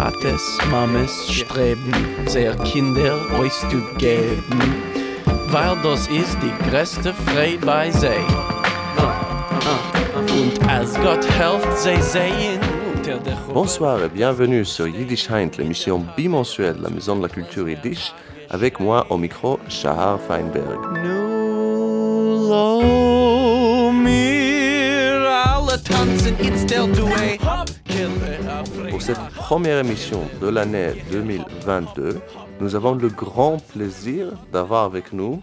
Vates, Mames streben, sehr Kinder euch zu geben, weil das ist die größte Freude bei sie. Und als Gott helft, sie sehen der Bonsoir et bienvenue sur Yiddish Heint, l'émission bimensuelle de la Maison de la Culture Yiddish, avec moi au micro, Shahar Feinberg. Nu lo mir alle tanzen, to a killer Pour cette première émission de l'année 2022, nous avons le grand plaisir d'avoir avec nous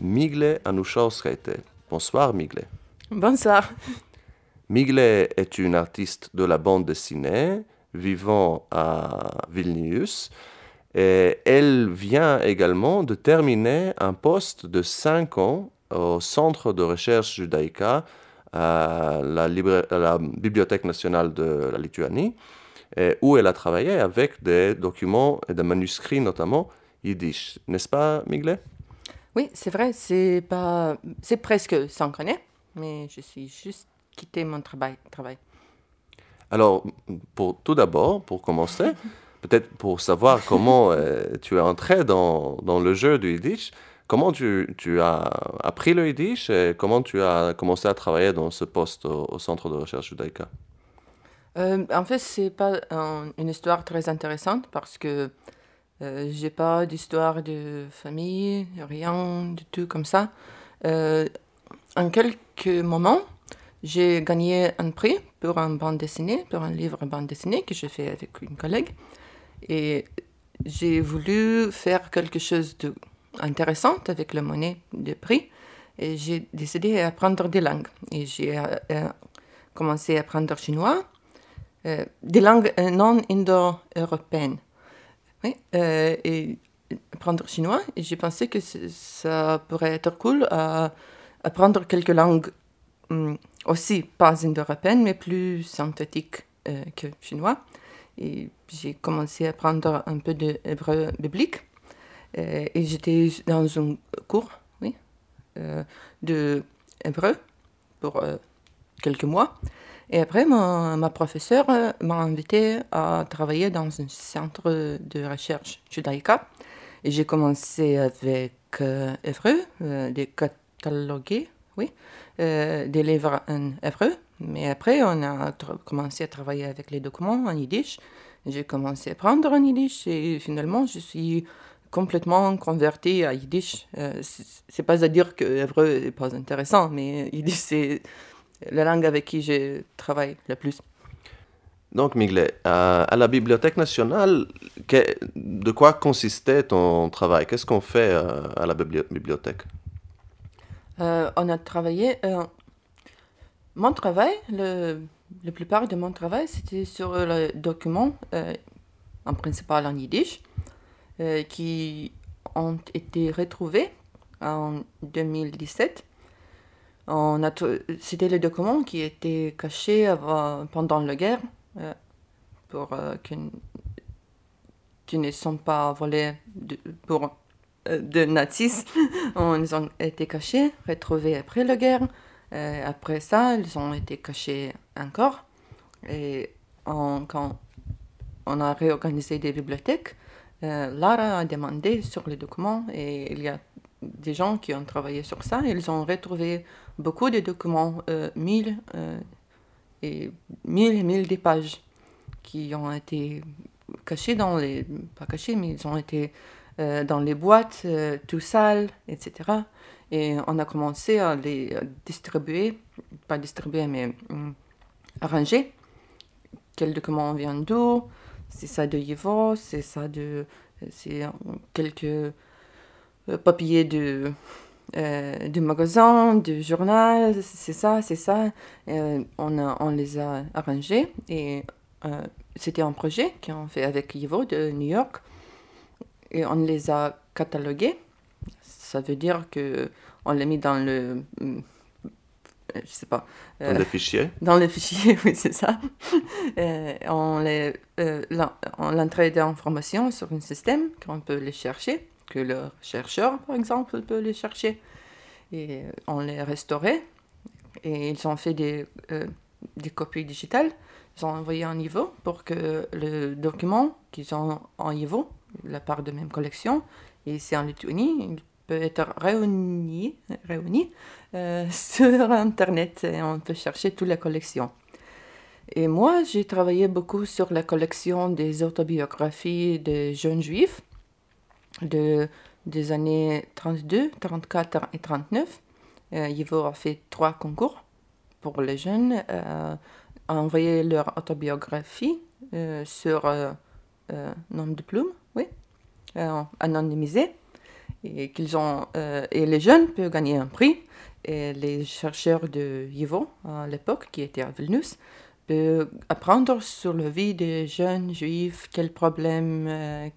Migle Anushausreite. Bonsoir Migle. Bonsoir. Migle est une artiste de la bande dessinée vivant à Vilnius et elle vient également de terminer un poste de 5 ans au Centre de recherche judaïca à la, Libra- à la Bibliothèque nationale de la Lituanie où elle a travaillé avec des documents et des manuscrits notamment yiddish. N'est-ce pas Migle Oui, c'est vrai, c'est pas, c'est presque synchroné, mais je suis juste quitté mon travail. travail. Alors, pour, tout d'abord, pour commencer, peut-être pour savoir comment euh, tu es entré dans, dans le jeu du Yiddish, comment tu, tu as appris le Yiddish et comment tu as commencé à travailler dans ce poste au, au Centre de recherche judaïca? Euh, en fait, c'est pas un- une histoire très intéressante parce que euh, j'ai pas d'histoire de famille, rien du tout comme ça. Euh, en quelques moments, j'ai gagné un prix pour un bande dessinée, pour un livre bande dessinée que j'ai fait avec une collègue. Et j'ai voulu faire quelque chose d'intéressant avec la monnaie de prix. Et j'ai décidé d'apprendre des langues. Et j'ai euh, commencé à apprendre chinois, euh, des langues euh, non indo-européennes. Oui, euh, et apprendre chinois. J'ai pensé que ça pourrait être cool à apprendre quelques langues hum, aussi pas indo-européennes, mais plus synthétiques que chinois. Et j'ai commencé à apprendre un peu de hébreu biblique. Et j'étais dans un cours, oui, de hébreu pour quelques mois. Et après, ma, ma professeure euh, m'a invité à travailler dans un centre de recherche judaïca. Et j'ai commencé avec euh, hébreu, euh, des catalogués, oui, euh, des livres en hébreu. Mais après, on a commencé à travailler avec les documents en yiddish. J'ai commencé à apprendre en yiddish et finalement, je suis complètement converti à yiddish. Euh, c'est pas à dire que hébreu n'est pas intéressant, mais yiddish, c'est la langue avec qui je travaille le plus. Donc Migle, à, à la Bibliothèque nationale, que- de quoi consistait ton travail? Qu'est-ce qu'on fait euh, à la bibli- bibliothèque? Euh, on a travaillé. euh, mon travail, le, la plupart de mon travail, c'était sur le document, en principal en yiddish, qui ont été retrouvés en 2017. On a tr- C'était les documents qui étaient cachés avant- pendant la guerre euh, pour euh, qu'ils qui ne sont pas volés de, pour, euh, de nazis. Ils ont été cachés, retrouvés après la guerre. Euh, après ça, ils ont été cachés encore. Et on- quand on a réorganisé des bibliothèques, euh, Lara a demandé sur les documents et il y a des gens qui ont travaillé sur ça. Ils ont retrouvé beaucoup de documents, euh, mille euh, et mille et mille des pages qui ont été cachés dans les... pas cachés, mais ils ont été euh, dans les boîtes, tout sales, etc. Et on a commencé à les distribuer, pas distribuer, mais hum, arranger. Quel document vient d'où? C'est ça de Yvo, c'est ça de... C'est quelques papiers de, euh, du magasin, du journal, c'est ça, c'est ça. Euh, on, a- on les a arrangés et euh, c'était un projet qu'on fait avec Yvo de New York et on les a catalogués. Ça veut dire que on les mis dans le, je sais pas, Dans des fichiers dans le fichier, oui, c'est ça. On les, l'entrée d'informations sur un système qu'on peut les chercher, que le chercheur, par exemple, peut les chercher. Et on les restaurait. Et ils ont fait des, euh, des copies digitales ils ont envoyé un niveau pour que le document qu'ils ont en niveau, la part de même collection, et ici en Lituanie, il peut être réuni, réuni euh, sur Internet et on peut chercher toutes les collections. Et moi, j'ai travaillé beaucoup sur la collection des autobiographies des jeunes juifs de, des années 32, 34 et 39. Euh, Ivo a fait trois concours pour les jeunes, euh, a envoyé leur autobiographie euh, sur euh, euh, nom de plume, oui, anonymisé, et qu'ils ont et les jeunes peuvent gagner un prix. Et les chercheurs de Ivo à l'époque, qui étaient à Vilnius, apprendre sur la vie des jeunes juifs, quels problèmes, euh,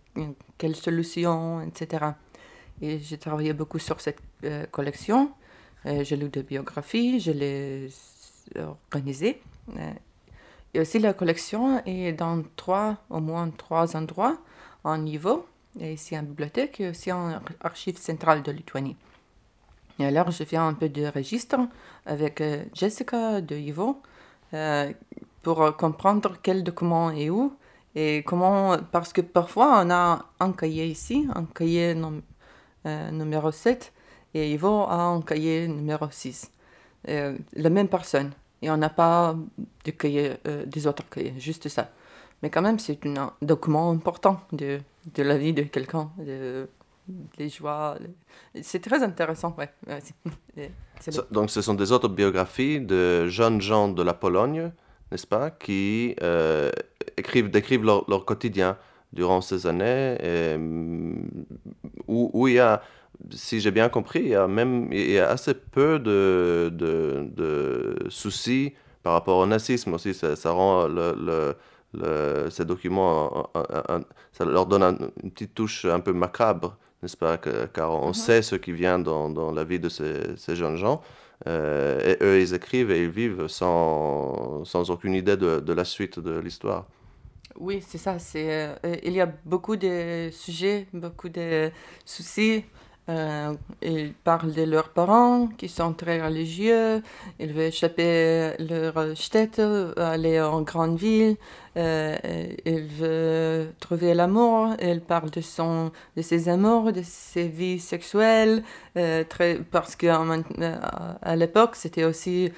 quelles solutions, etc. Et j'ai travaillé beaucoup sur cette euh, collection. Euh, j'ai lu des biographies, je les organisées. Euh, et aussi la collection est dans trois, au moins trois endroits en niveau. Et ici en bibliothèque et aussi en archive centrale de Lituanie. Et alors, je fais un peu de registre avec euh, Jessica de Ivo pour euh, comprendre quel document est où et comment. Parce que parfois, on a un cahier ici, un cahier euh, numéro 7, et Ivo a un cahier numéro 6. Euh, la même personne. Et on n'a pas de cahier, euh, des autres cahiers, juste ça. Mais quand même, c'est un document important de, de la vie de quelqu'un, les joies. les- C'est très intéressant, ouais. Donc, ce sont des autobiographies de jeunes gens de la Pologne, n'est-ce pas, qui euh, écrivent, décrivent leur, leur quotidien durant ces années, et, mm, où, où il y a, si j'ai bien compris, il y a même il y a assez peu de, de, de soucis par rapport au nazisme aussi. Ça, ça rend le, le- le- ces documents, un- un- un- ça leur donne un- une petite touche un peu macabre, n'est-ce pas, que- car on Mhm. sait ce qui vient dans, dans la vie de ces, ces jeunes gens. Euh, et eux, ils écrivent et ils vivent sans, sans aucune idée de, de la suite de l'histoire. Oui, c'est ça. C'est, euh, il y a beaucoup de sujets, beaucoup de soucis. Euh, ils parlent de leurs parents qui sont très religieux. Ils veulent échapper leur shtetl, aller en grande ville. Euh, ils veulent trouver l'amour. Ils parlent de, son, de ses amours, de ses vies sexuelles. euh, très, parce qu'à l'époque, c'était aussi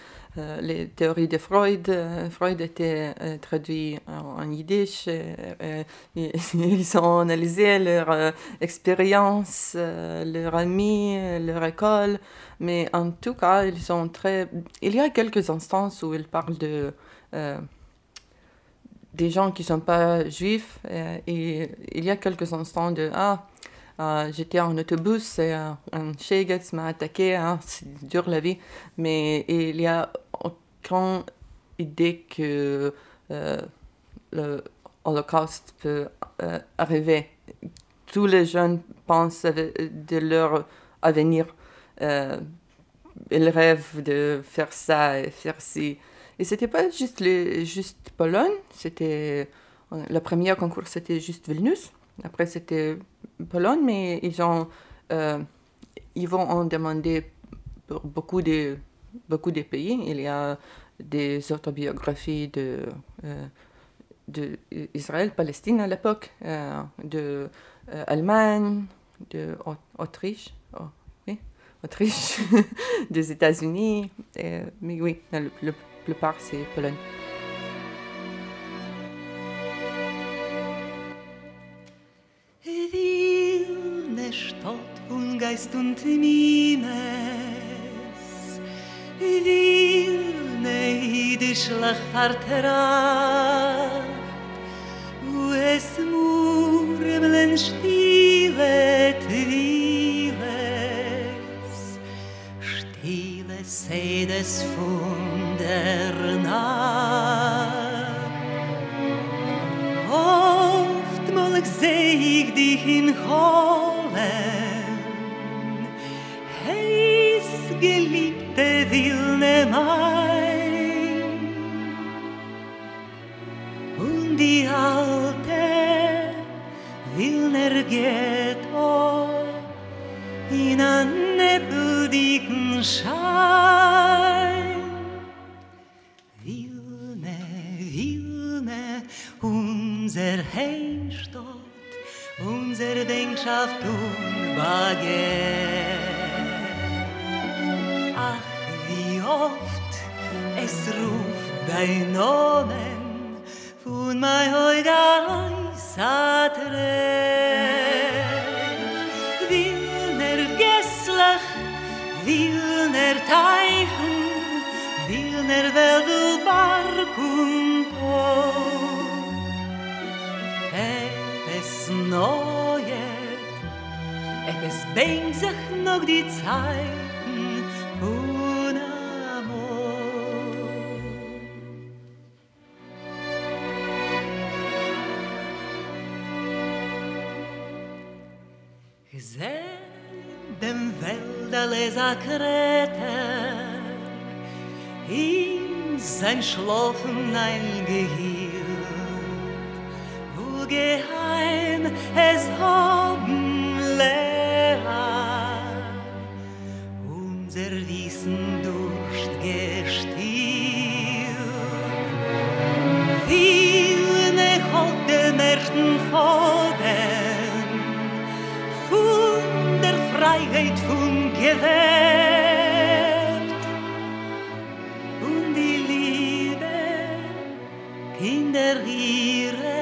les théories de Freud. Euh, Freud était euh, traduit en, yiddish. euh, euh, ils ont analysé leur euh, expérience, euh, leur euh, leur école. Mais en tout cas, ils sont très. Il y a quelques instances où ils parlent de. euh, des gens qui ne sont pas juifs. euh, et il y a quelques instants de Ah, euh, j'étais en autobus et euh, un Shegetz m'a attaqué, hein, c'est dur la vie. Mais il n'y a aucune idée que euh, le Holocauste peut euh, arriver. Tous les jeunes pensent de leur avenir. Euh, ils rêvent de faire ça et faire ci. Et c'était pas juste, le, juste Pologne, c'était. Le premier concours, c'était juste Vilnius. Après, c'était Pologne, mais ils ont. euh, ils vont en demander pour beaucoup de, beaucoup de pays. Il y a des autobiographies de. euh, de Israël, Palestine à l'époque, euh, de euh, Allemagne, de Au- Autriche, oh, oui, Autriche, des États-Unis, mais oui, la, plupart c'est Pologne. Geist und Mimes nei di schlach fartera u es mur im len stive tives stive se des funder na oft mal ich seh ich dich in hol Gelli unser Denkschaft und Ach, wie oft es ruft dein Nomen von mein Heuger Satre. Willner Gesslach, willner Teichen, will ner Welt. Hey, es no es bängt sich noch die Zeiten von Amor. Gesehen dem Wälderle Sakrete in sein Schlafen eingehielt, wo geheim es haben ganzen Durst gestiel Wie ne holt den ersten Foden von der Freiheit von gewebt und die Liebe Kinder ihre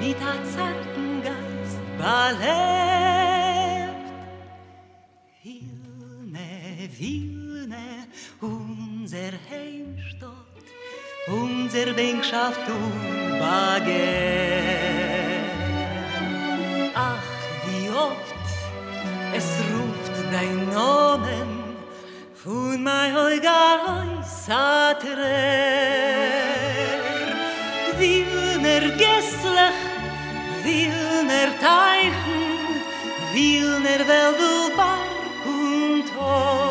mit a zarten Geist ballet denk schaft du bage ach wie oft es ruft dein namen von mei heugar satre wie ner geslach wie ner teichen wie ner wel du bar und ho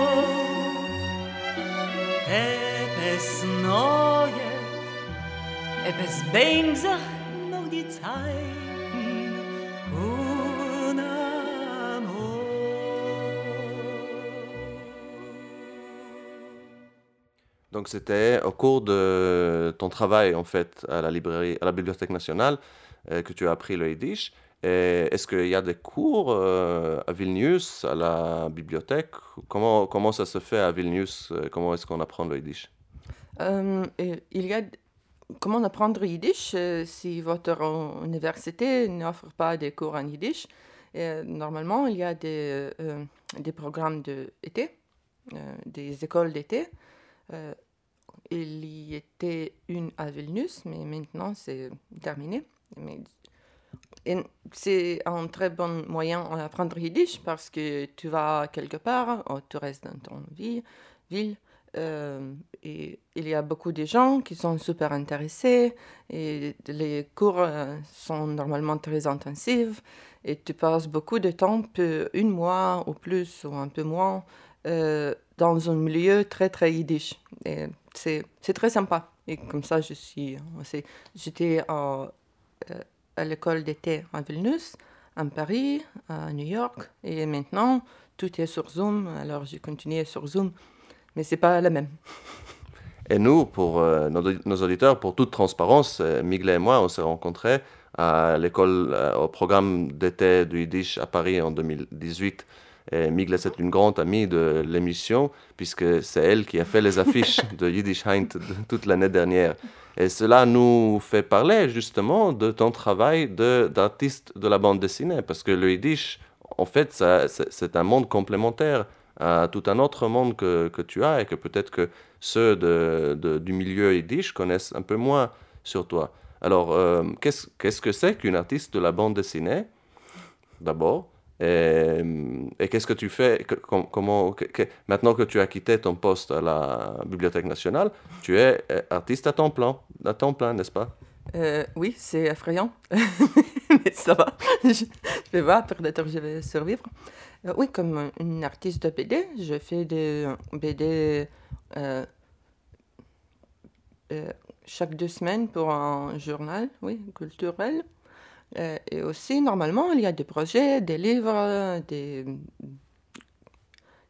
es noch Noch die Zeiten Donc c'était au cours de ton travail en fait à la librairie, à la Bibliothèque nationale euh, que tu as appris le yiddish. Est-ce qu'il y a des cours euh, à Vilnius, à la bibliothèque? Comment, comment ça se fait à Vilnius? Euh, Comment est-ce qu'on apprend le yiddish? Euh, il y a comment apprendre yiddish euh, si votre euh, université n'offre pas des cours en yiddish. Et, normalement, il y a des, euh, programmes d'été, euh, des écoles d'été. Euh, il y était une à Vilnius, mais maintenant c'est terminé. Mais, c'est un très bon moyen d'apprendre yiddish parce que tu vas quelque part, ou tu restes dans ton ville. Euh, et il y a beaucoup de gens qui sont super intéressés et les cours euh, sont normalement très intensifs et tu passes beaucoup de temps, une mois ou plus ou un peu moins, euh, dans un milieu très très yiddish. Et c'est c'est très sympa. Et comme ça, je suis aussi. J'étais à l'école d'été à Vilnius, à Paris, à New York. Et maintenant, tout est sur Zoom. Alors, j'ai continué sur Zoom. Mais c'est pas la même. Et nous, pour euh, nos, nos auditeurs, pour toute transparence, euh, Miglet et moi, on s'est rencontrés à l'école, euh, au programme d'été du Yiddish à Paris en 2018. Et Miglet, c'est une grande amie de l'émission, puisque c'est elle qui a fait les affiches de Yiddish Heint toute l'année dernière. Et cela nous fait parler justement de ton travail d'artiste de, la bande dessinée, parce que le Yiddish, en fait, c'est un monde complémentaire à tout un autre monde que, que tu as et que peut-être que ceux de, du milieu yiddish connaissent un peu moins sur toi. Alors, euh, qu'est-ce qu'est-ce que c'est qu'une artiste de la bande dessinée, d'abord Et, qu'est-ce que tu fais comment, Maintenant que tu as quitté ton poste à la Bibliothèque nationale, tu es euh, artiste à temps plein, à temps plein n'est-ce pas? Euh, oui, c'est effrayant. Mais ça va. Je, vais voir, peut-être je vais survivre. Euh, oui, comme une artiste de BD, je fais des BD euh, euh, chaque deux semaines pour un journal, oui, culturel. Euh, et aussi, normalement, il y a des projets, des livres, des,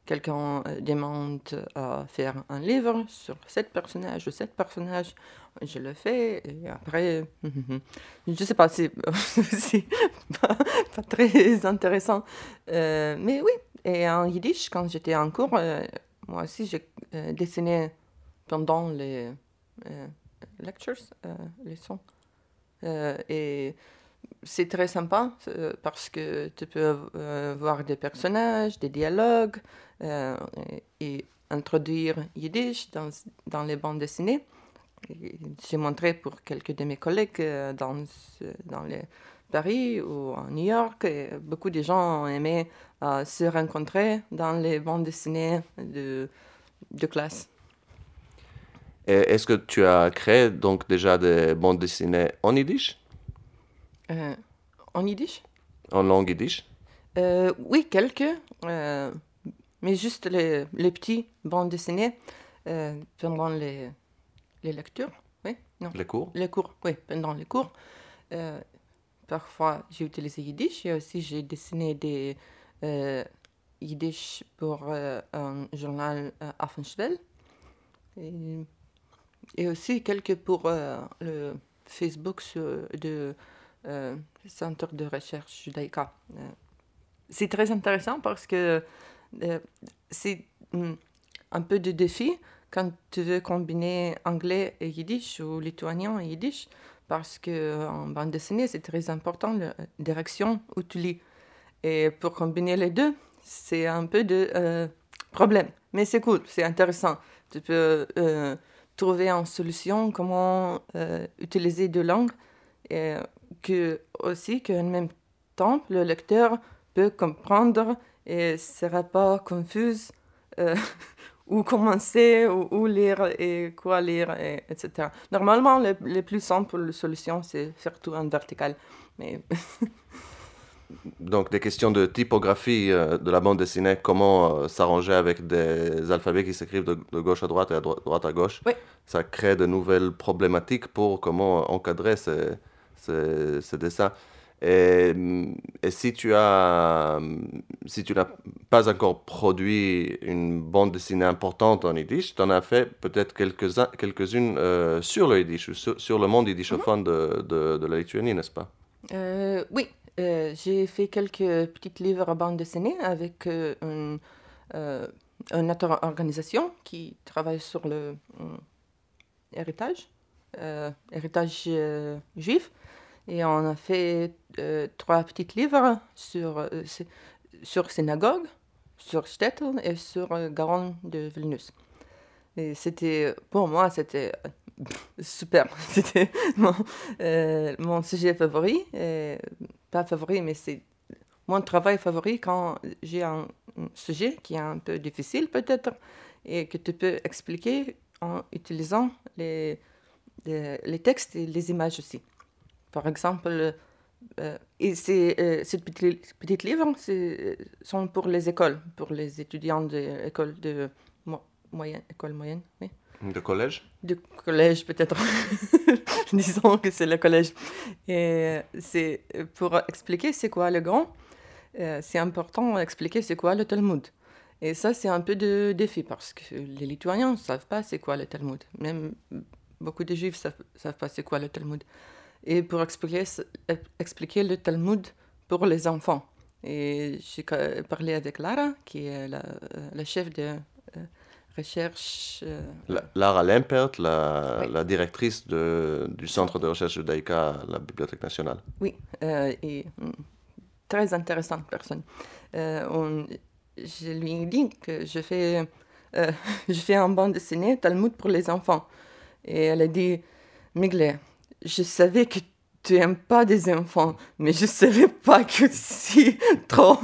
quelqu'un euh, demande à faire un livre sur sept personnages ou sept personnages, je le fais et après, je ne sais pas, c'est pas, très intéressant. Euh, mais oui, et en yiddish, quand j'étais en cours, euh, moi aussi, j'ai dessiné pendant les lectures, les sons. et c'est très sympa parce que tu peux voir des personnages, des dialogues et, introduire Yiddish dans, dans les bandes dessinées. J'ai montré pour quelques de mes collègues dans, dans les Paris ou à New York. Et beaucoup de gens ont aimé se rencontrer dans les bandes dessinées de, de classe. Est-ce que tu as créé donc déjà des bandes dessinées en yiddish? Euh, En yiddish? En langue yiddish? Euh, Oui, quelques. Euh, mais juste les, les petits bandes dessinées pendant les, les lectures. Oui, non. Les cours Les cours, oui, pendant les cours. parfois, j'ai utilisé yiddish et aussi j'ai dessiné des yiddish pour un journal Affenschwell. Et, et, aussi quelques pour le Facebook de euh, Centre de recherche judaïka. Euh, c'est très intéressant parce que euh, c'est mm, un peu de défi quand tu veux combiner anglais et yiddish ou lituanien et yiddish parce que en bande dessinée c'est très important la direction où tu lis. Et pour combiner les deux c'est un peu de problème. Mais c'est cool c'est intéressant. Tu peux trouver une solution comment utiliser deux langues et que aussi qu'en même temps, le lecteur peut comprendre et ne sera pas confus euh, où commencer, où, où, lire et quoi lire, et, etc. Normalement, le, le, plus simple solution, c'est faire tout en vertical. Mais Donc, des questions de typographie euh, de la bande dessinée, comment euh, s'arranger avec des alphabets qui s'écrivent de, de, gauche à droite et à droite à gauche. Oui. Ça crée de nouvelles problématiques pour comment encadrer ces, ce, dessin. Et, et, si tu as, si tu n'as pas encore produit une bande dessinée importante en yiddish, tu en as fait peut-être quelques-unes quelques euh, sur le yiddish, sur, sur le monde yiddishophone de, de, la Lituanie, n'est-ce pas? Euh, Oui, euh, j'ai fait quelques petits livres à bande dessinée avec une, une autre organisation qui travaille sur le héritage, héritage juif. Et on a fait euh, trois petits livres sur, euh, sur synagogue, sur Stettel et sur euh, Garonne de Vilnius. Et c'était, pour moi, c'était super. C'était mon, sujet favori. pas favori, mais c'est mon travail favori quand j'ai un, sujet qui est un peu difficile peut-être et que tu peux expliquer en utilisant les, les textes et les images aussi. Par exemple, euh, et ces, euh, ces petits, petits livres sont pour les écoles, pour les étudiants de l'école de mo moyenne, école moyenne, oui. De collège? De collège, peut-être. Disons que c'est le collège. Et c'est pour expliquer c'est quoi le grand, euh, c'est important d'expliquer c'est quoi le Talmud. Et ça, c'est un peu de défi parce que les Lituaniens ne savent pas c'est quoi le Talmud. Même beaucoup de Juifs ne savent, savent pas c'est quoi le Talmud et pour expliquer, expliquer le Talmud pour les enfants. Et j'ai parlé avec Lara, qui est la, la chef de euh, recherche. Euh, Lara Lempert, la, la directrice de, du Centre de recherche judaïka à la Bibliothèque nationale. Oui, euh, et mm, très intéressante personne. On, je lui ai dit que je fais, je fais un bande dessinée Talmud pour les enfants. Et elle a dit, Migle, je savais que tu n'aimes pas des enfants, mais je ne savais pas que si trop.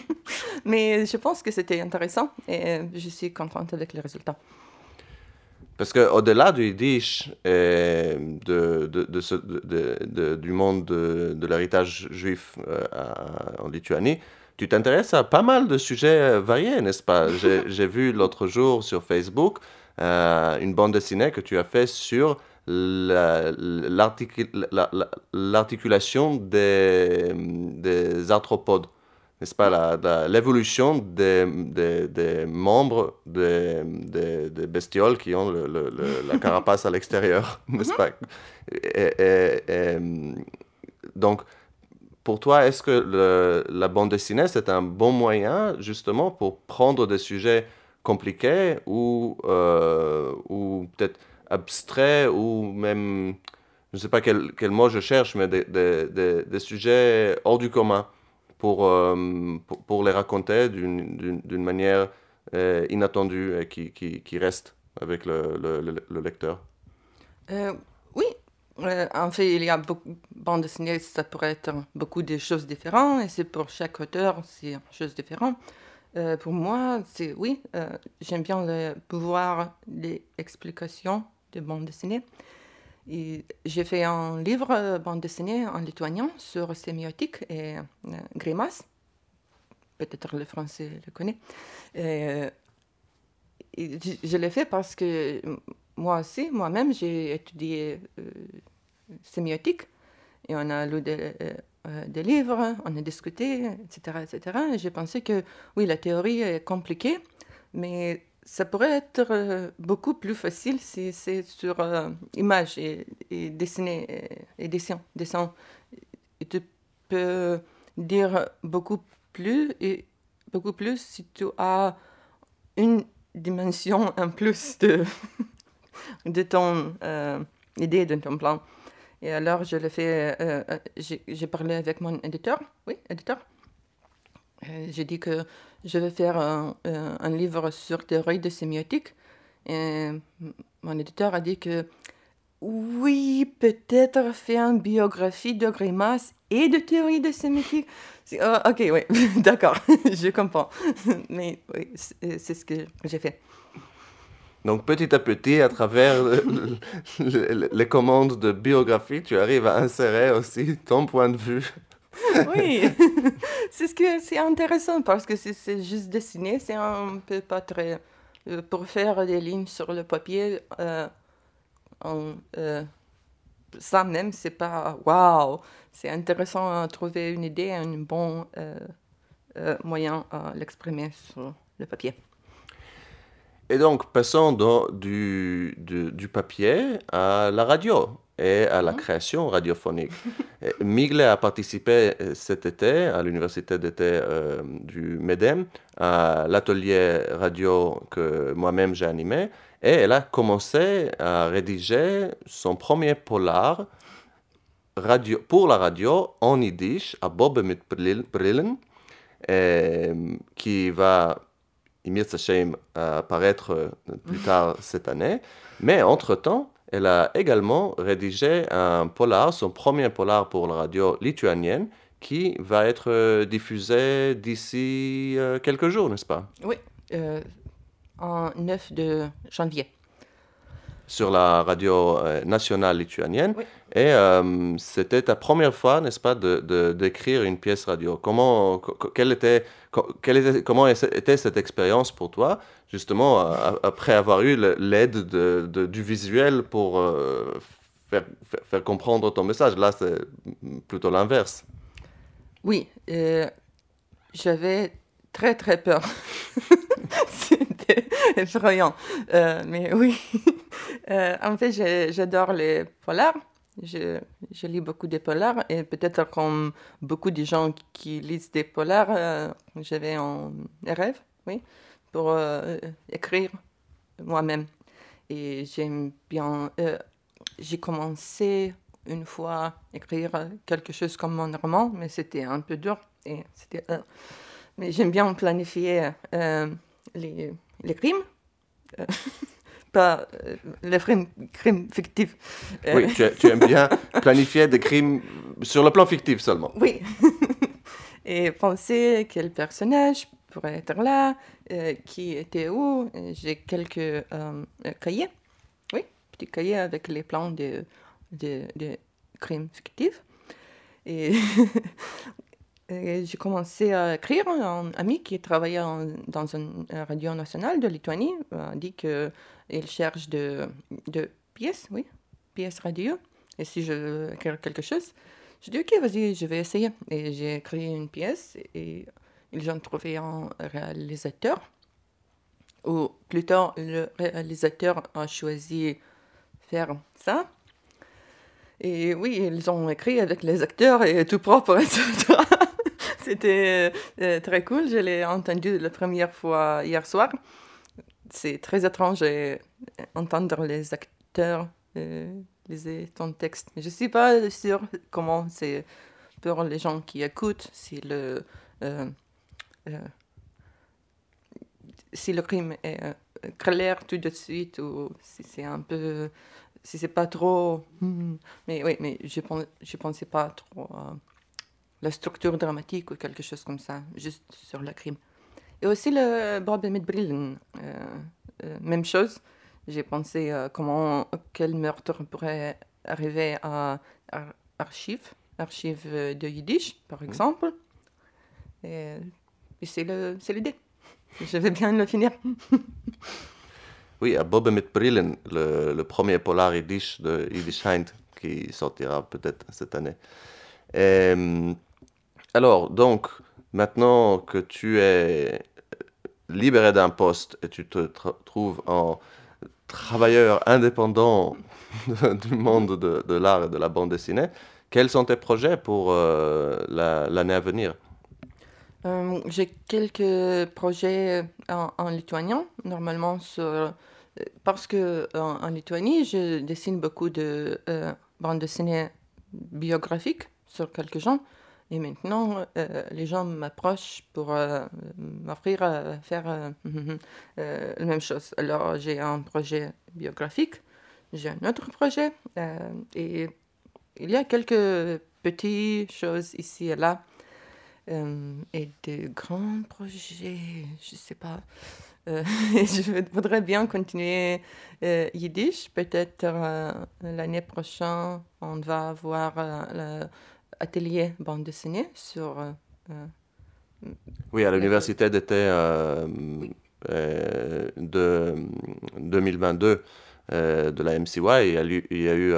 mais je pense que c'était intéressant et je suis contente avec les résultats. Parce qu'au-delà du Yiddish et de, de, de, du monde de, l'héritage juif euh, en Lituanie, tu t'intéresses à pas mal de sujets variés, n'est-ce pas? J'ai vu l'autre jour sur Facebook euh, une bande dessinée que tu as fait sur l'articulation des, des arthropodes, n'est-ce pas, l'évolution des, des- des membres des, bestioles qui ont le- le- la carapace à l'extérieur, n'est-ce pas? Et- Donc, pour toi, est-ce que la bande dessinée, c'est un bon moyen justement pour prendre des sujets compliqués ou, euh, ou peut-être abstraits ou même, je ne sais pas quel, quel mot je cherche, mais des, des- des- sujets hors du commun pour, euh, pour, pour les raconter d'une- manière euh, inattendue et qui, qui, qui reste avec le, le- le- le lecteur. Euh, oui, en fait, il y a beaucoup bande dessinée, ça pourrait être beaucoup de choses différentes, et c'est pour chaque auteur, c'est une chose différente. Pour moi, c'est oui, j'aime bien le pouvoir des explications de bande dessinée. J'ai fait un livre euh, bande dessinée en lituanien sur sémiotique et euh, grimace. Peut-être le français le connaît. Et je, l'ai fait parce que moi aussi, moi-même, j'ai étudié euh, sémiotique et on a lu des, euh, euh, livres, on a discuté, etc. etc. Et j'ai pensé que oui, la théorie est compliquée, mais ça pourrait être euh, beaucoup plus facile si c'est sur euh, image et, et et, dessin, dessin. Et tu peux dire beaucoup plus et beaucoup plus si tu as une dimension en plus de, de ton euh, idée, de ton plan. Et alors, je l'ai fait, j'ai parlé avec mon éditeur, oui, éditeur? Euh, J'ai dit que je vais faire un, euh, un livre sur théorie de sémiotique. Et mon éditeur a dit que oui, peut-être faire une biographie de Grimace et de théorie de sémiotique. Ah, ok, oui, d'accord, je comprends. Mais oui, c'est ce que j'ai fait. Donc petit à petit, à travers le- le- le- les commandes de biographie, tu arrives à insérer aussi ton point de vue. Oui, c'est ce que c'est intéressant parce que c'est juste dessiné, c'est un peu pas très. euh, pour faire des lignes sur le papier, euh, euh, ça même, c'est pas waouh. C'est intéressant à trouver une idée, un bon moyen à l'exprimer sur le papier. Et donc, passons du, du papier à la radio et à la création radiophonique. Et Migle a participé euh, cet été à l'université d'été euh, du MEDEM à l'atelier radio que moi-même j'ai animé et elle a commencé à rédiger son premier polar radio, pour la radio en yiddish à Bob Brillen euh, qui va Imir Sachem apparaître plus tard cette année. Mais entre-temps, elle a également rédigé un polar, son premier polar pour la radio lituanienne, qui va être euh, diffusé d'ici euh, quelques jours, n'est-ce pas? Oui, euh, en 9 de janvier. Sur la radio nationale lituanienne. Oui. Et euh, c'était ta première fois, n'est-ce pas, de, de- d'écrire une pièce radio? Comment, co- co- quelle était, était- comment était cette expérience pour toi, justement, a- après avoir eu l'aide de, du visuel pour euh, faire, faire, comprendre ton message? Là, c'est plutôt l'inverse. Oui, euh, j'avais très très peur. C'était effrayant. Euh, mais oui, Euh, en fait, j'adore les polars. Je, lis beaucoup de polars et peut-être comme beaucoup de gens qui lisent des polars, euh, j'avais un rêve, oui, pour euh, écrire moi-même. Et j'aime bien. euh, j'ai commencé une fois à écrire quelque chose comme un roman, mais c'était un peu dur. Et c'était, mais j'aime bien planifier les crimes. Pas euh, les crimes, crimes fictifs. Euh, Oui, tu, tu aimes bien planifier des crimes sur le plan fictif seulement. oui. Et penser quel personnage pourrait être là, euh, qui était où. J'ai quelques euh, cahiers, oui, petits cahiers avec les plans de, de, de crimes fictifs. Et j'ai commencé à écrire. Un ami qui travaillait dans une euh, radio nationale de Lituanie a dit qu'il cherche de, pièces, oui, pièces radio. Et si je veux écrire quelque chose, je dis, ok, vas-y, je vais essayer. Et j'ai écrit une pièce et ils ont trouvé un réalisateur, ou plutôt le réalisateur a choisi faire ça. Et oui, ils ont écrit avec les acteurs et tout propre, etc. C'était euh, très cool. Je l'ai entendu la première fois hier soir. C'est très étrange d'entendre les acteurs euh, lire ton texte. Mais je ne suis pas sûre comment c'est pour les gens qui écoutent, si le, euh, si le crime est clair tout de suite ou si c'est un peu si c'est pas trop. Hmm, mais oui, mais je ne pensais pas trop la structure dramatique ou quelque chose comme ça, juste sur le crime. Et aussi le Bob mit Brillen, euh, euh, même chose. J'ai pensé euh, comment, quel meurtre pourrait arriver à, archives, archives de Yiddish, par exemple. Et, et c'est l'idée. Je vais bien le finir. Oui, à Bob mit Brillen, le, le, premier polar yiddish de Yiddish Hind qui sortira peut-être cette année. Alors, donc, maintenant que tu es libéré d'un poste et tu te trouves en travailleur indépendant du monde de, de l'art et de la bande dessinée, quels sont tes projets pour euh, l'année à venir? Euh, J'ai quelques projets en, en, lituanien, normalement parce que en, Lituanie, je dessine beaucoup de euh, bandes dessinées biographiques sur quelques gens. Et maintenant, euh, les gens m'approchent pour euh, m'offrir à faire la même chose. Alors, j'ai un projet biographique, j'ai un autre projet, et il y a quelques petites choses ici et là, et de grands projets, je ne sais pas. Euh, je voudrais bien continuer euh, yiddish. Peut-être euh, l'année prochaine, on va avoir l'atelier bande dessinée sur. oui, à l'université d'été de 2022 de la MCY, il y a eu, eu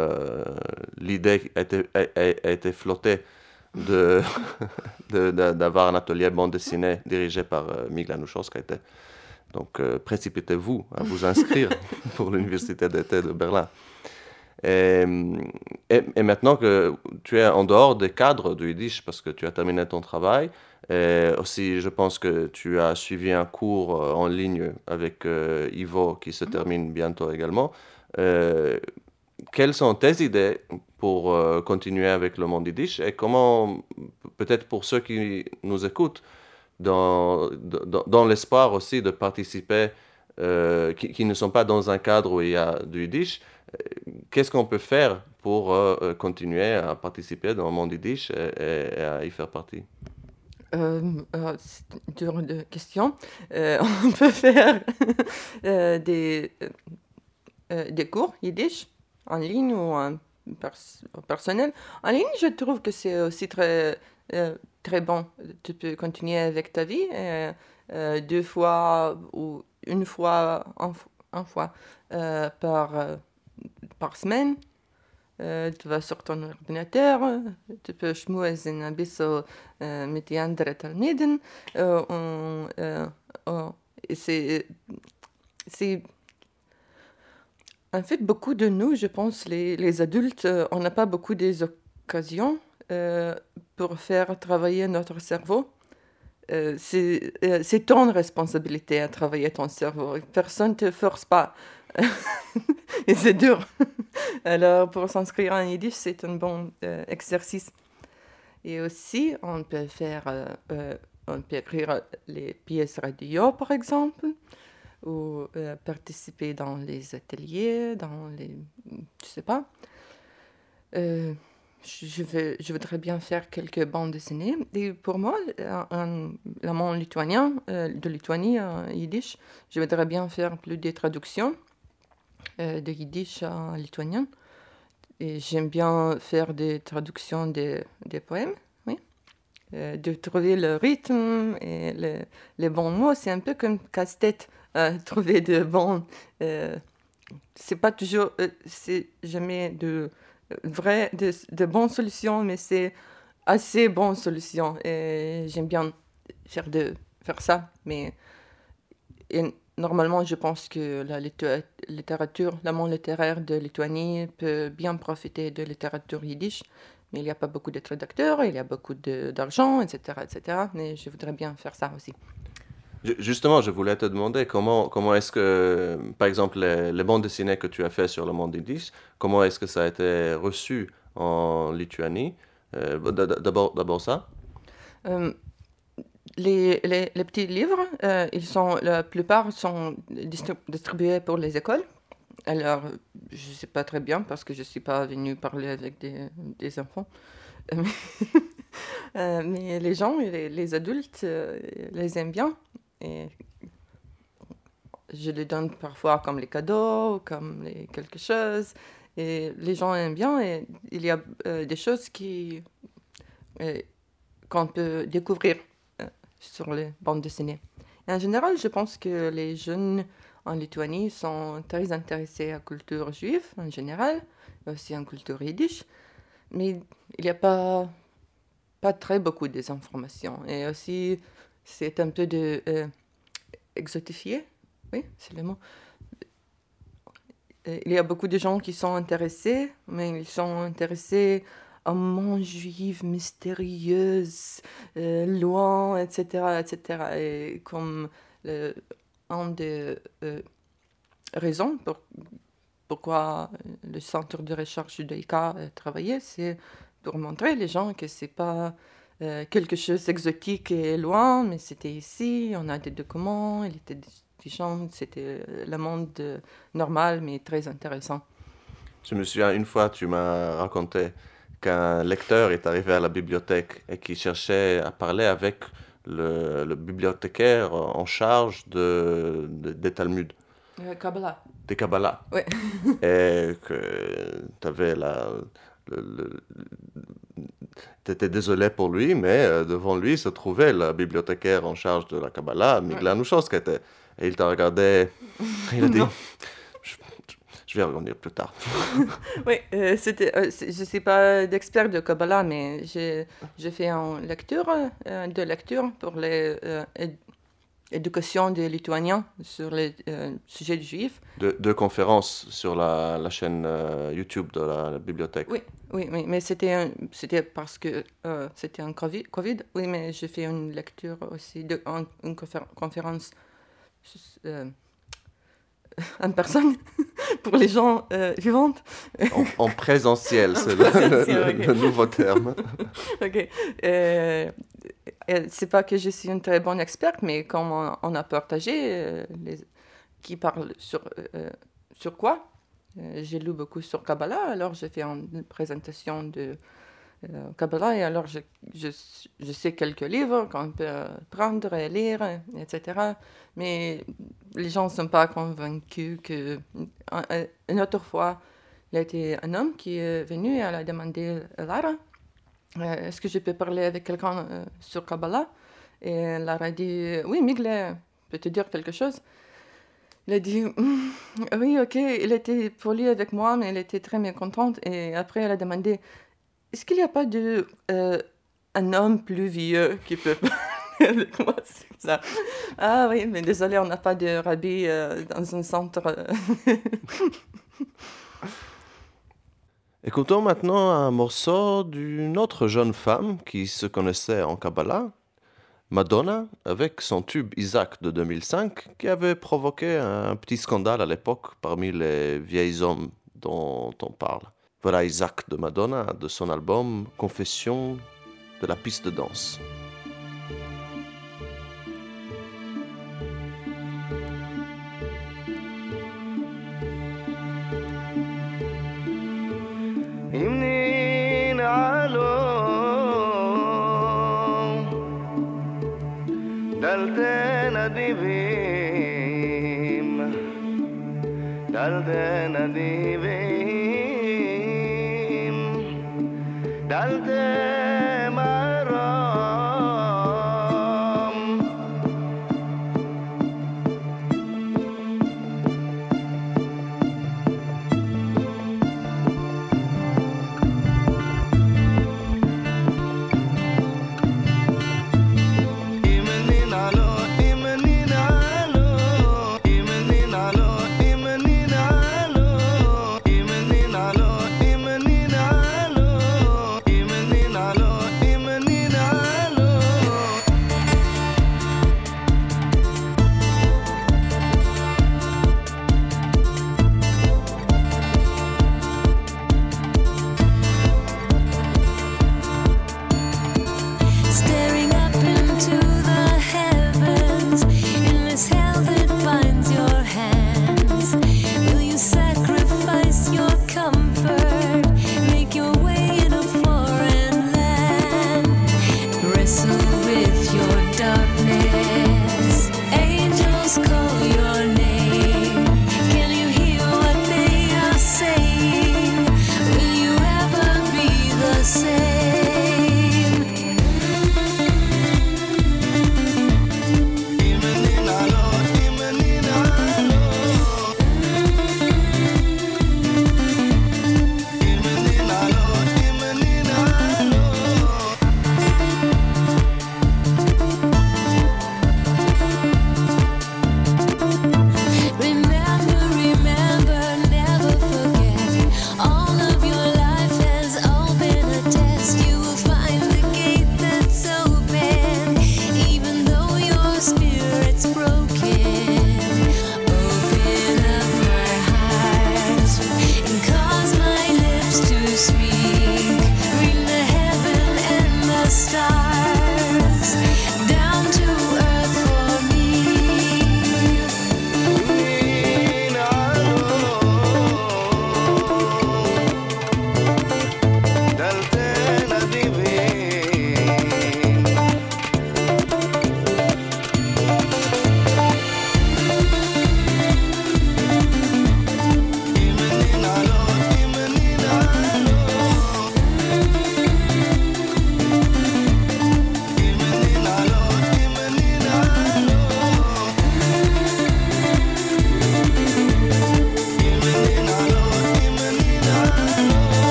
l'idée a été, a, été flottée de d'avoir un atelier bande dessinée dirigé par Migla qui a été donc, euh, précipitez-vous à vous inscrire pour l'Université d'été de Berlin. Et, et, maintenant que tu es en dehors des cadres du Yiddish, parce que tu as terminé ton travail, et aussi je pense que tu as suivi un cours euh, en ligne avec euh, Ivo qui se termine bientôt également. quelles sont tes idées pour continuer avec le monde Yiddish et comment, peut-être pour ceux qui nous écoutent, dans, dans, dans l'espoir aussi de participer, euh, qui, qui, ne sont pas dans un cadre où il y a du Yiddish. Euh, qu'est-ce qu'on peut faire pour euh, continuer à participer dans le monde Yiddish et, à y faire partie? Euh, c'est une question. on peut faire des, des cours yiddish en ligne ou en personnel. En ligne, je trouve que c'est aussi très très bon. Tu peux continuer avec ta vie euh, euh, deux fois ou une fois, un, fois euh, par, par semaine. tu vas sur ton ordinateur, tu peux schmuezen un bisschen mit den anderen Talmiden. c'est, c'est en fait, beaucoup de nous, je pense, les, les adultes, on n'a pas beaucoup des occasions euh, pour faire travailler notre cerveau. Euh, euh, c'est ton responsabilité à travailler ton cerveau. Personne ne te force pas. Et c'est dur. Alors, pour s'inscrire en yiddish, c'est un bon exercice. Et aussi, on peut faire, on peut écrire les pièces radio, par exemple, ou participer dans les ateliers, dans les, je sais pas je, veux, je voudrais bien faire quelques bandes dessinées. Et pour moi, un, un lituanien, euh, de Lituanie en yiddish, je voudrais bien faire plus de traductions euh, de yiddish en lituanien. Et j'aime bien faire des traductions des, des poèmes, oui. Euh, de trouver le rythme et les bons mots, c'est un peu comme casse-tête, trouver de bons... c'est pas toujours... c'est jamais de vrai, de, de bonnes solutions, mais c'est assez bonnes solutions. Et j'aime bien faire, de, faire ça. Mais et normalement, je pense que la littérature, le monde littéraire de Lituanie peut bien profiter de littérature yiddish. Mais il n'y a pas beaucoup de traducteurs, il y a beaucoup d'argent, etc., etc. Mais je voudrais bien faire ça aussi. Justement, je voulais te demander comment, comment est-ce que, par exemple, les, bandes dessinées que tu as fait sur le monde yiddish, comment est-ce que ça a été reçu en Lituanie? Euh, D'abord ça euh, les, les, petits livres, euh, ils sont, la plupart sont distribués pour les écoles. Alors, je ne sais pas très bien parce que je ne suis pas venue parler avec des, des enfants. mais les gens, les, les adultes, les aiment bien. Et je les donne parfois comme les cadeaux, comme les quelque chose. Et les gens aiment bien. Et il y a euh, des choses qui euh, qu'on peut découvrir euh, sur les bandes dessinées. en général, je pense que les jeunes en Lituanie sont très intéressés à la culture juive en général, aussi en culture yiddish. Mais il n'y a pas, pas très beaucoup d'informations. Et aussi, c'est un peu de euh, exotifié, oui, c'est le mot. Il y a beaucoup de gens qui sont intéressés, mais ils sont intéressés monde juif mystérieuse, euh, loin, etc., etc. Et comme euh, une des raisons pour, pourquoi le centre de recherche d'ICA a travaillé, c'est pour montrer les gens que c'est pas euh, quelque chose d'exotique et loin, mais c'était ici, on a des documents, il était différent, c'était euh, le monde euh, normal, mais très intéressant. Je me souviens, une fois, tu m'as raconté qu'un lecteur est arrivé à la bibliothèque et qui cherchait à parler avec le, le bibliothécaire en charge de, des Talmuds. Kabbalah. Des Kabbalah. Oui. et que tu avais la, le, tu étais désolé pour lui, mais euh, devant lui se trouvait la bibliothécaire en charge de la Kabbalah, Migla était. Et il t'a regardé, il a dit, je, vais revenir plus tard. oui, euh, c'était, euh, je ne suis pas d'expert de Kabbalah, mais j'ai, fait une lecture, de lecture pour les éducation des Lituaniens sur les euh, sujets juifs. Deux de conférences sur la, la chaîne euh, YouTube de la, bibliothèque. Oui, oui, oui mais c'était, c'était parce que euh, c'était un COVID, COVID. Oui, mais j'ai fait une lecture aussi, de, une conférence en personne pour les gens vivants. En, présentiel, c'est le, nouveau terme. ok c'est pas que je suis une très bonne experte, mais comme on, a partagé, euh, les, qui parle sur, euh, sur quoi euh, J'ai lu beaucoup sur Kabbalah, alors j'ai fait une présentation de Kabbalah, et alors je, je, je, sais quelques livres qu'on peut prendre et lire, etc. Mais les gens ne sont pas convaincus que. Une autre fois, il y a un homme qui est venu et elle a demandé à Lara euh, est-ce que je peux parler avec quelqu'un euh, sur Kabbalah? Et Lara a dit, oui, Migle peut te dire quelque chose? Il a dit, oui, ok, il était poli avec moi, mais elle était très mécontente. Et après, elle a demandé, est-ce qu'il n'y a pas de, euh, un homme plus vieux qui peut parler avec moi ça? Ah oui, mais désolé, on n'a pas de rabbi dans un centre. Écoutons maintenant un morceau d'une autre jeune femme qui se connaissait en Kabbalah, Madonna, avec son tube Isaac de 2005, qui avait provoqué un petit scandale à l'époque parmi les vieils hommes dont on parle. Voilà Isaac de Madonna de son album Confession de la piste de danse. derde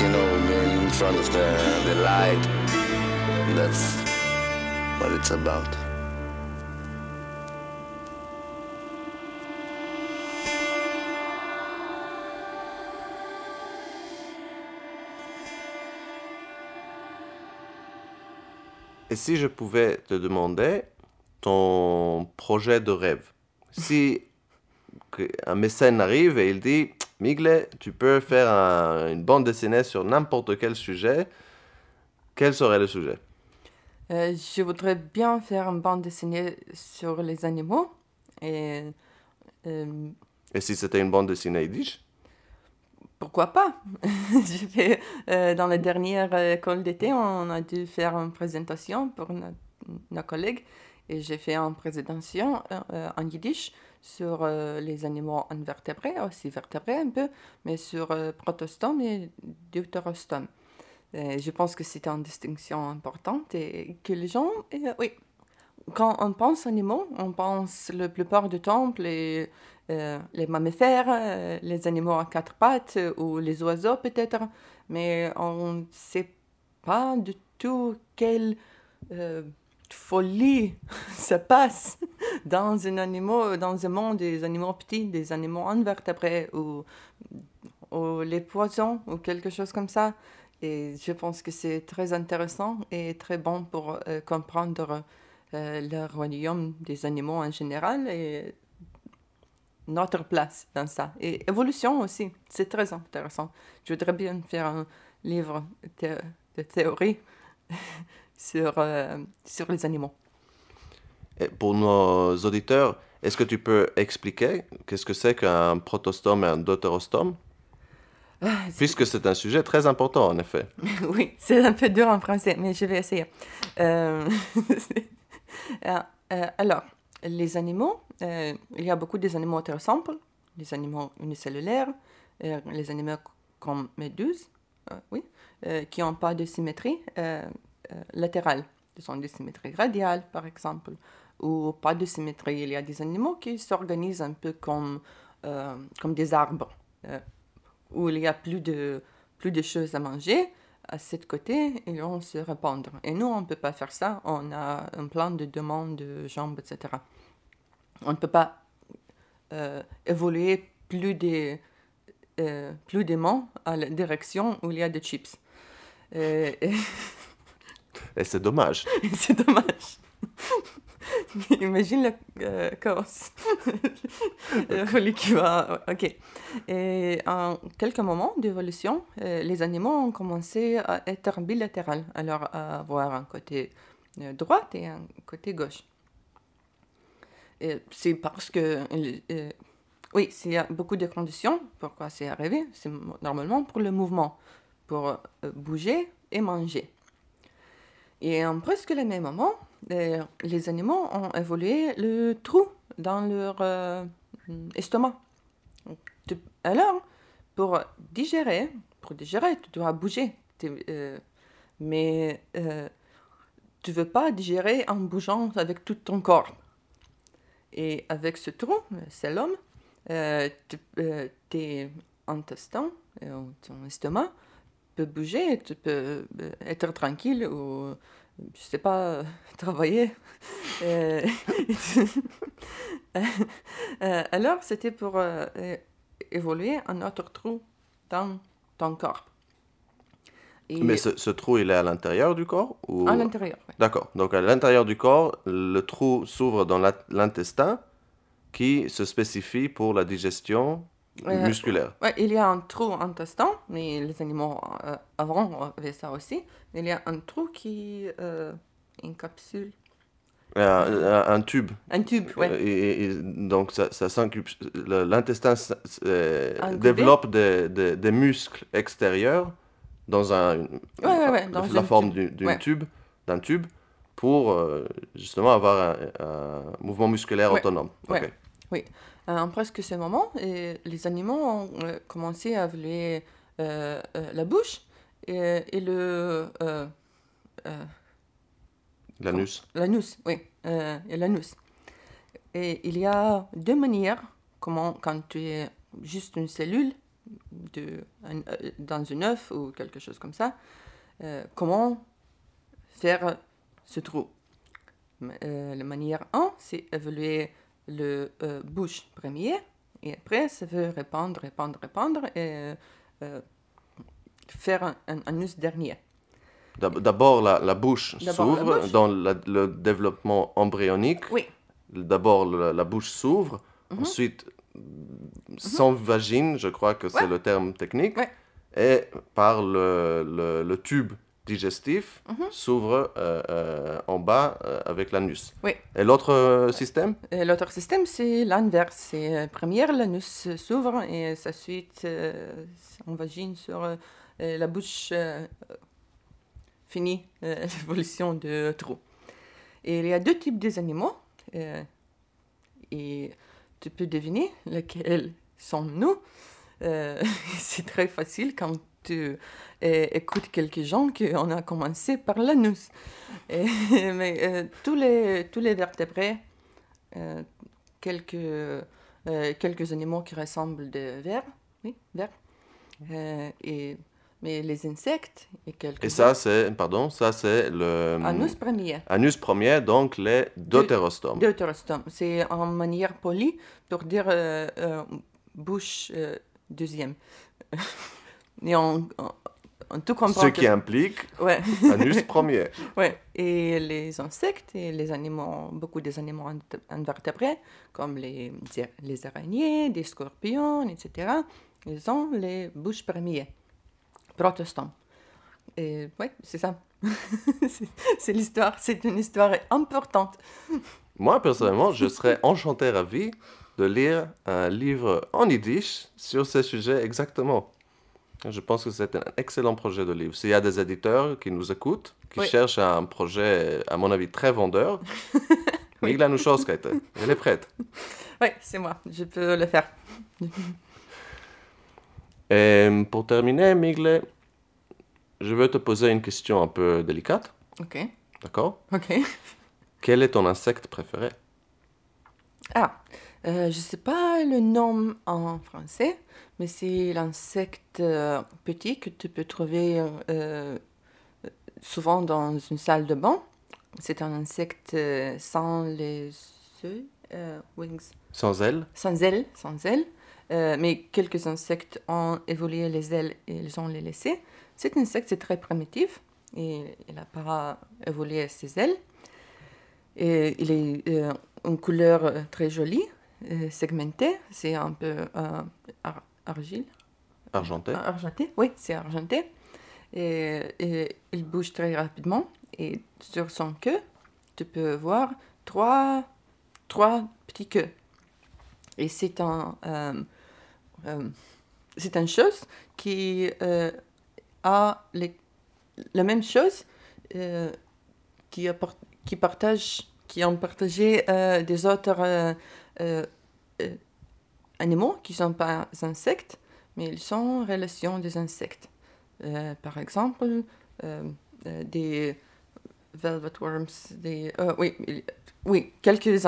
you know, in front of the, the light. That's what it's about. Et si je pouvais te demander ton projet de rêve Si un mécène arrive et il dit Migle, tu peux faire un- une bande dessinée sur n'importe quel sujet, quel serait le sujet? Euh, je voudrais bien faire une bande dessinée sur les animaux. Et euh, Et si c'était une bande dessinée yiddish? Pourquoi pas? Fait, euh, Dans la dernière école d'été, on a dû faire une présentation pour no- nos collègues. Et j'ai fait une présentation en yiddish sur euh, les animaux invertébrés, aussi vertébrés un peu, mais sur euh, protostome et deutérostome. Je pense que c'est une distinction importante et que les gens, euh, oui, quand on pense animaux, on pense la plupart du temps les, euh, les mammifères, les animaux à quatre pattes ou les oiseaux peut-être, mais on ne sait pas du tout euh, folie se passe dans un, animal, dans un monde des animaux petits, des animaux invertébrés ou, ou les poissons ou quelque chose comme ça. Et je pense que c'est très intéressant et très bon pour euh, comprendre euh, le royaume des animaux en général et notre place dans ça. Et évolution aussi, c'est très intéressant. Je voudrais bien faire un livre de, de théorie sur, euh, sur les animaux. Et pour nos auditeurs, est-ce que tu peux expliquer qu'est-ce que c'est qu'un protostome et un deutérostome? Puisque c'est un sujet très important, en effet. oui, c'est un peu dur en français, mais je vais essayer. Euh, euh, alors, les animaux, euh, il y a beaucoup des animaux simples, les animaux unicellulaires, les animaux comme méduses, oui, qui n'ont pas de symétrie euh, latérale. Ce sont des symétries radiales, par exemple, ou pas de symétrie. Il y a des animaux qui s'organisent un peu comme, euh, comme des arbres, euh, où il y a plus de, plus de choses à manger. À cet côté, ils vont se répandre. Et nous, on ne peut pas faire ça. On a un plan de demande de jambes, etc. On ne peut pas évoluer plus de, euh, plus d'aimants à la direction où il y a des chips. Et Et c'est dommage. c'est dommage. Imagine le euh, chaos. Qui va. Ok. Et en quelques moments d'évolution, euh, les animaux ont commencé à être bilatérales, alors à avoir un côté euh, droit et un côté gauche. C'est parce que. euh, oui, il y a beaucoup de conditions. Pourquoi c'est arrivé C'est normalement pour le mouvement, pour bouger et manger. Et en presque le même moment, les animaux ont évolué le trou dans leur euh, estomac. Alors, pour digérer, pour digérer, tu dois bouger. Euh, mais euh, tu veux pas digérer en bougeant avec tout ton corps. Et avec ce trou, c'est l'homme, euh, tes intestins, ton estomac, bouger, tu peux euh, être tranquille ou, je sais pas, travailler. Euh, euh, alors, c'était pour euh, évoluer un autre trou dans ton corps. Et Mais ce, ce trou, il est à l'intérieur du corps ou... à l'intérieur, oui. D'accord. Donc à l'intérieur du corps, le trou s'ouvre dans l'intestin qui se spécifie pour la digestion Euh, musculaire. Ouais, il y a un trou intestin, mais les animaux euh, avant avaient ça aussi. Il y a un trou qui euh, encapsule. Un, tube. Un tube, ouais. Euh, et, et donc ça, ça l'intestin développe des, des- des muscles extérieurs dans un, Ouais, ouais, ouais, dans la forme tube. du- d'une Ouais. tube, d'un tube pour justement avoir un, un mouvement musculaire autonome. Ok. Euh, En presque ce moment, et les animaux ont euh, commencé à évoluer euh, la bouche et, et le, L'anus. L'anus, oui, euh, et l'anus. Et il y a deux manières, comment, quand tu es juste une cellule de, un- dans une œuf ou quelque chose comme ça, euh, comment faire ce trou? Euh, la manière 1, c'est évaluer le euh, bouche premier, et après, ça veut répandre, répandre, répandre, et euh, faire un, un anus dernier. D'ab- D'abord, la, la bouche s'ouvre dans la- le développement embryonique. Oui, D'abord, la bouche s'ouvre. Ensuite, sans vagine, je crois que c'est Mhm. Ouais. le terme technique. Ouais. Et par le, le- le tube digestif Mhm. s'ouvre euh, euh, en bas euh, avec l'anus. oui. Et l'autre système? L'autre système, c'est l'inverse. C'est première, l'anus s'ouvre et ça suite, on vagine sur la bouche finit euh, l'évolution de trou. Et il y a deux types des animaux. euh, et tu peux deviner lesquels sommes-nous. C'est très facile quand tu euh, écoutes quelques gens qu'on a commencé par l'anus. Et- Mais euh, tous, les, tous les vertébrés euh, quelques, euh, quelques animaux qui ressemblent de vers, oui, vers, et, mais les insectes et quelques Et ça, c'est, pardon, ça, c'est le anus premier, anus premier, donc les deutérostomes. deutérostome. C'est en manière polie pour dire bouche deuxième. et on tout comprend Ce que- qui implique ouais. anus premier. Ouais, et les insectes et les animaux, beaucoup des animaux invertébrés, comme les, les araignées, des scorpions, etc., ils ont les bouches premières, protostomes. Et ouais, c'est ça. C'est- c'est l'histoire, c'est une histoire importante. Moi, personnellement, je serais enchanté, ravi de lire un livre en yiddish sur ce sujet exactement. Je pense que c'est un excellent projet de livre. S'il y a des éditeurs qui nous écoutent, qui Oui. cherchent un projet, à mon avis, très vendeur, Migla Nushowskaite, elle est prête. Ouais, c'est moi, je peux le faire. Et pour terminer, Migle, je veux te poser une question un peu délicate, Ok, d'accord? Ok. Quel est ton insecte préféré? Ah, euh, je sais pas le nom en français, mais c'est l'insecte euh, petit que tu peux trouver euh, souvent dans une salle de bain. C'est un insecte euh, sans les euh, wings, Sans elle sans ailes, sans ailes. Euh, mais quelques insectes ont évolué les ailes et ils ont les laissées. Cet insecte, c'est très primitif et il n'a pas évolué ses ailes. Et il est euh, une couleur euh, très jolie, euh, segmentée. C'est un peu euh, argile. argenté. Argenté, oui, c'est argenté. Et, et il bouge très rapidement. Et sur son queue, tu peux voir trois, trois petits queues. Et c'est un, euh, euh, c'est une chose qui euh, a les- la même chose qui, apport- qui partage, qui ont partagé des autres animaux qui ne sont pas insectes, mais ils sont en relation des insectes. Euh, par exemple, euh, euh, des velvet worms, des, oui, oui, quelques,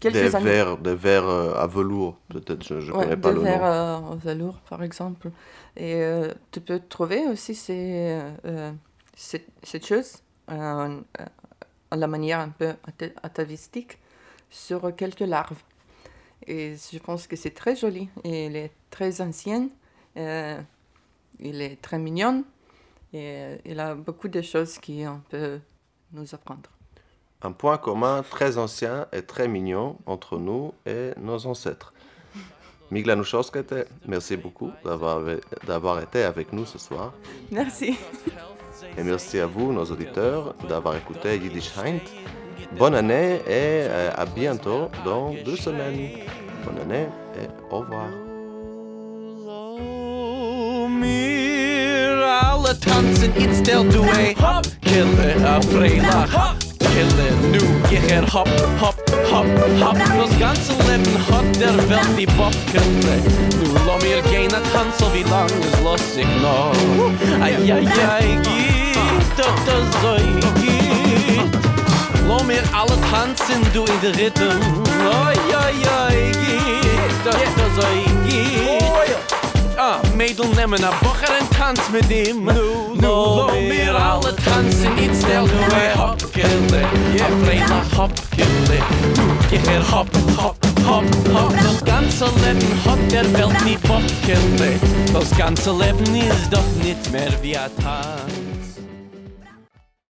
quelques Des animaux. vers, des vers à velours, peut-être, je ne Ouais, connais pas des le vers nom. euh, en velours, par exemple. Et tu peux trouver aussi ces, euh, cette, cette chose euh, euh, à la manière un peu ata- atavistique sur quelques larves. Et je pense que c'est très joli. Et il est très ancien. euh, il est très mignon. Et euh, il a beaucoup de choses qu'on peut nous apprendre. Un point commun très ancien et très mignon entre nous et nos ancêtres. Migla Nushowskaite, merci beaucoup d'avoir d'avoir été avec nous ce soir. Merci. Et merci à vous, nos auditeurs, d'avoir écouté Yiddish Heint. Bonne année et euh, à bientôt dans deux semaines. Bonne année et au revoir. Alle Hop, kille kille nu hop, hop, hop, hop. Nu lo mir alle tanzen du in der Rhythm. Oi, oi, oi, geht, das ist so, geht. Ah, Mädel nemmen a Bocher en tanz mit ihm Nu, nu, lo mir alle tanzen It stel du e hop, kille Ja, freila hop, kille Du, ich er hop, hop, hop, hop. Das ganze Leben hat der Welt nie kille Das ganze Leben ist doch nicht mehr wie a Tag